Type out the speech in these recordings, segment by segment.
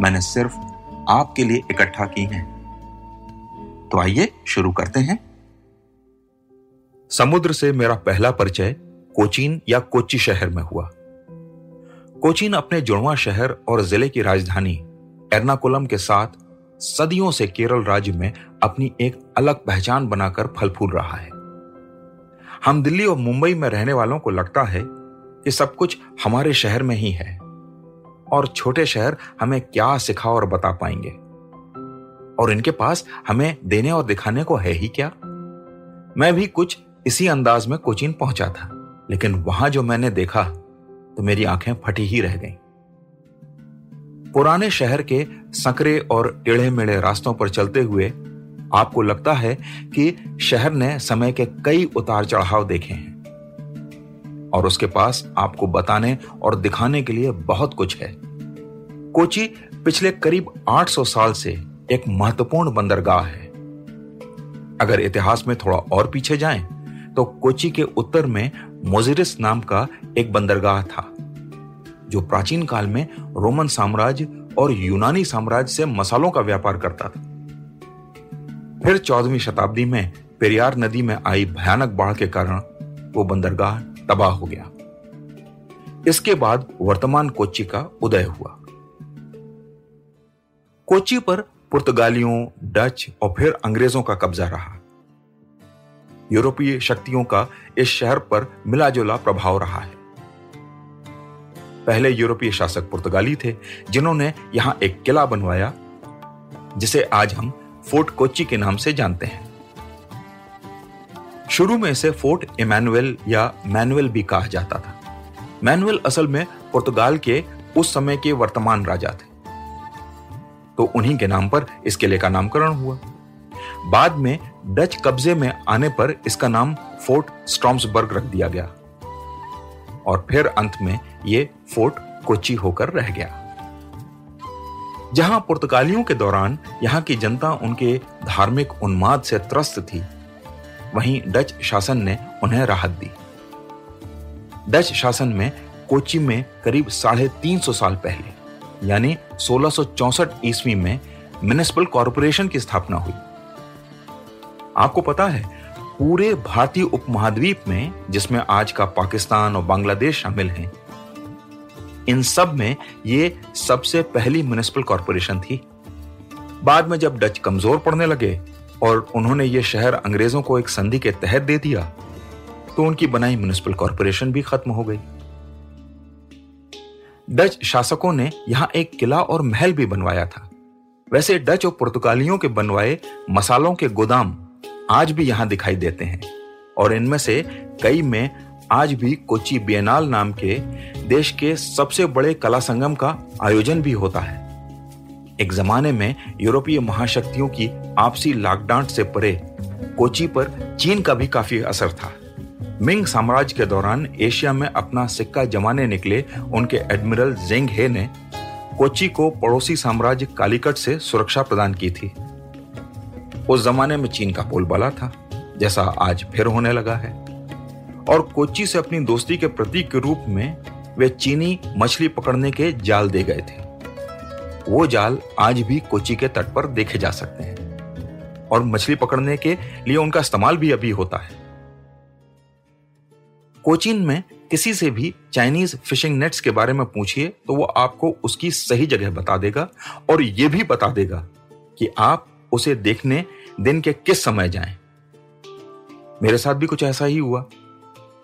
मैंने सिर्फ़ आपके लिए इकट्ठा की हैं। तो आइए शुरू करते हैं। समुद्र से मेरा पहला परिचय कोचीन या कोची शहर में हुआ। कोचीन अपने जुड़वा शहर और ज़िले की राजधानी एर्नाकुलम के साथ सदियों से केरल राज्य में अपनी एक अलग पहचान बनाकर फल फूल रहा है। हम दिल्ली और मुंबई में रहने वालों को लगता है कि सब कुछ हमारे शहर में ही है। और छोटे शहर हमें क्या सिखा और बता पाएँगे? और इनके पास हमें देने और दिखाने को है ही क्या? मैं भी कुछ इसी अंदाज में कोचीन पहुँचा था, लेकिन वहाँ जो मैंने देखा तो मेरी आँखें फटी ही रह गईं। पुराने शहर के संकरे और टेढ़े मेढ़े रास्तों पर चलते हुए आपको लगता है कि शहर ने समय के कई उतार चढ़ाव देखे हैं। और उसके पास आपको बताने और दिखाने के लिए बहुत कुछ है। कोची पिछले करीब 800 साल से एक महत्वपूर्ण बंदरगाह है। अगर इतिहास में थोड़ा और पीछे जाएँ, तो कोची के उत्तर में मोजिरिस नाम का एक बंदरगाह था जो प्राचीन काल में रोमन साम्राज्य और यूनानी साम्राज्य से मसालों का व्यापार करता था। फिर चौदहवीं शताब्दी में पेरियार नदी में आई भयानक बाढ़ के कारण वो बंदरगाह तबाह हो गया। इसके बाद वर्तमान कोच्चि का उदय हुआ। कोच्चि पर पुर्तगालियों, डच और फिर अंग्रेज़ों का कब्जा रहा। यूरोपीय शक्तियों का इस शहर पर मिलाजुला प्रभाव रहा है। पहले यूरोपीय शासक पुर्तगाली थे, जिन्होंने यहाँ एक किला बनवाया, जिसे आज हम फोर्ट कोच्चि के नाम से जानते हैं। शुरू में इसे फोर्ट इमैनुअल या मैनुअल भी कहा जाता था। मैनुअल असल में पुर्तगाल के उस समय के वर्तमान राजा थे। तो उन्हीं के नाम पर इस किले का नामकरण हुआ। बाद में डच कब्जे में आने पर इसका नाम फोर्ट स्ट्रॉम्सबर्ग रख दिया गया। और फिर अंत में यह फोर्ट कोची होकर रह गया। जहाँ पुर्तगालियों के दौरान यहाँ की जनता उनके धार्मिक उन्माद से त्रस्त थी वहीं डच शासन ने उन्हें राहत दी। डच शासन में कोची में करीब साढ़े तीन सौ साल पहले, यानी सोलह ईस्वी में म्यूनिसिपल कॉरपोरेशन की स्थापना हुई। आपको पता है, पूरे भारतीय उपमहाद्वीप में, जिसमें आज का पाकिस्तान और बांग्लादेश शामिल हैं, इन सब में ये सबसे पहली म्यूनिसिपल कॉरपोरेशन थी। बाद में जब डच कमज़ोर पड़ने लगे और उन्होंने ये शहर अंग्रेज़ों को एक संधि के तहत दे दिया तो उनकी बनाई म्यूनिसिपल कॉरपोरेशन भी खत्म हो गई। डच शासकों ने यहाँ एक किला और महल भी बनवाया था। वैसे डच और पुर्तगालियों के बनवाए मसालों के गोदाम आज भी यहाँ दिखाई देते हैं। और इनमें से कई में आज भी कोची बियनाल नाम के देश के सबसे बड़े कला संगम का आयोजन भी होता है। एक जमाने में यूरोपीय महाशक्तियों की आपसी लाकडांट से परे कोची पर चीन का भी काफ़ी असर था। मिंग साम्राज्य के दौरान एशिया में अपना सिक्का जमाने निकले उनके एडमिरल जेंग हे ने कोची को पड़ोसी साम्राज्य कालीकट से सुरक्षा प्रदान की थी। उस जमाने में चीन का बोलबाला था, जैसा आज फिर होने लगा है। और कोच्चि से अपनी दोस्ती के प्रतीक के रूप में वे चीनी मछली पकड़ने के जाल दे गए थे। वो जाल आज भी कोची के तट पर देखे जा सकते हैं। और मछली पकड़ने के लिए उनका इस्तेमाल भी अभी होता है। कोचीन में किसी से भी चाइनीज़ फिशिंग नेट्स के बारे में पूछिए तो वो आपको उसकी सही जगह बता देगा और ये भी बता देगा कि आप उसे देखने दिन के किस समय जाएँ। मेरे साथ भी कुछ ऐसा ही हुआ।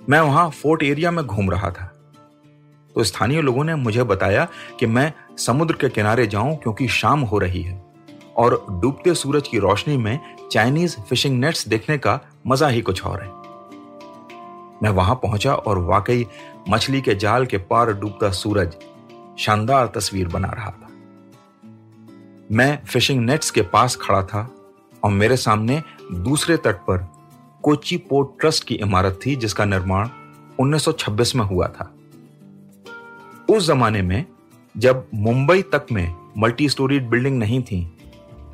मैं वहाँ फोर्ट एरिया में घूम रहा था। तो स्थानीय लोगों ने मुझे बताया कि मैं समुद्र के किनारे जाऊँ क्योंकि शाम हो रही है। और डूबते सूरज की रोशनी में चाइनीज़ फिशिंग नेट्स देखने का मज़ा ही कुछ और है। मैं वहाँ पहुँचा और वाकई मछली के जाल के पार डूबता सूरज शानदार तस्वीर बना रहा था। मैं फिशिंग नेट्स के पास खड़ा था और मेरे सामने दूसरे तट पर कोची पोर्ट ट्रस्ट की इमारत थी जिसका निर्माण 1926 में हुआ था। उस जमाने में जब मुंबई तक में मल्टी स्टोरीड बिल्डिंग नहीं थी,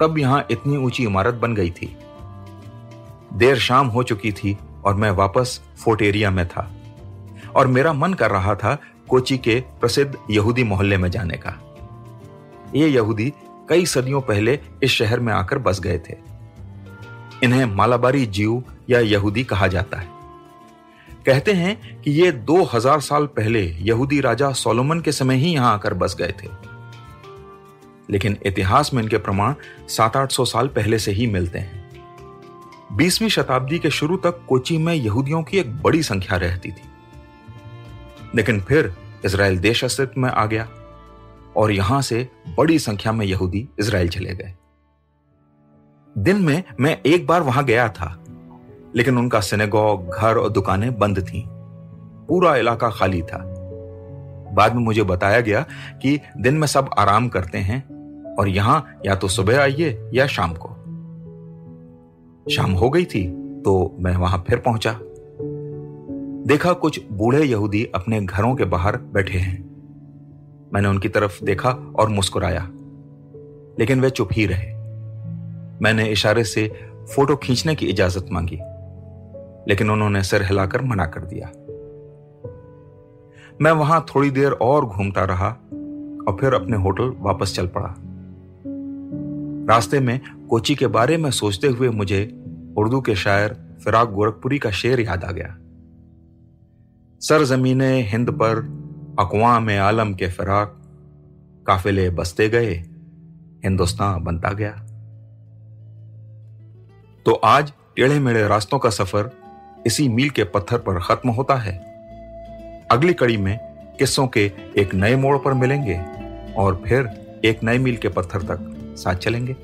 तब यहाँ इतनी ऊँची इमारत बन गई थी। देर शाम हो चुकी थी और मैं वापस फोर्ट एरिया में था और मेरा मन कर रहा था कोची के प्रसिद्ध यहूदी मोहल्ले में जाने का। ये यहूदी कई सदियों पहले इस शहर में आकर बस गए थे। इन्हें मालाबारी जीव या यहूदी कहा जाता है। कहते हैं कि ये 2000 साल पहले यहूदी राजा सोलोमन के समय ही यहाँ आकर बस गए थे। लेकिन इतिहास में इनके प्रमाण सात आठ सौ साल पहले से ही मिलते हैं। बीसवीं शताब्दी के शुरू तक कोची में यहूदियों की एक बड़ी संख्या रहती थी। लेकिन फिर इसराइल देश अस्तित्व में आ गया और यहाँ से बड़ी संख्या में यहूदी इसराइल चले गए। दिन में मैं एक बार वहाँ गया था। लेकिन उनका सिनेगॉग, घर और दुकानें बंद थीं। पूरा इलाका खाली था। बाद में मुझे बताया गया कि दिन में सब आराम करते हैं और यहाँ या तो सुबह आइए या शाम को। शाम हो गई थी तो मैं वहाँ फिर पहुँचा। देखा कुछ बूढ़े यहूदी अपने घरों के बाहर बैठे हैं। मैंने उनकी तरफ़ देखा और मुस्कुराया, लेकिन वे चुप ही रहे। मैंने इशारे से फ़ोटो खींचने की इजाज़त मांगी। लेकिन उन्होंने सिर हिलाकर मना कर दिया। मैं वहाँ थोड़ी देर और घूमता रहा और फिर अपने होटल वापस चल पड़ा। रास्ते में कोची के बारे में सोचते हुए मुझे उर्दू के शायर फिराक गोरखपुरी का शेर याद आ गया। सर जमीने हिंद पर अकवाम आलम के फिराक, काफिले बसते गए, हिंदुस्तान बनता गया। तो आज टेढ़े मेढ़े रास्तों का सफ़र इसी मील के पत्थर पर खत्म होता है। अगली कड़ी में किस्सों के एक नए मोड़ पर मिलेंगे और फिर एक नए मील के पत्थर तक साथ चलेंगे।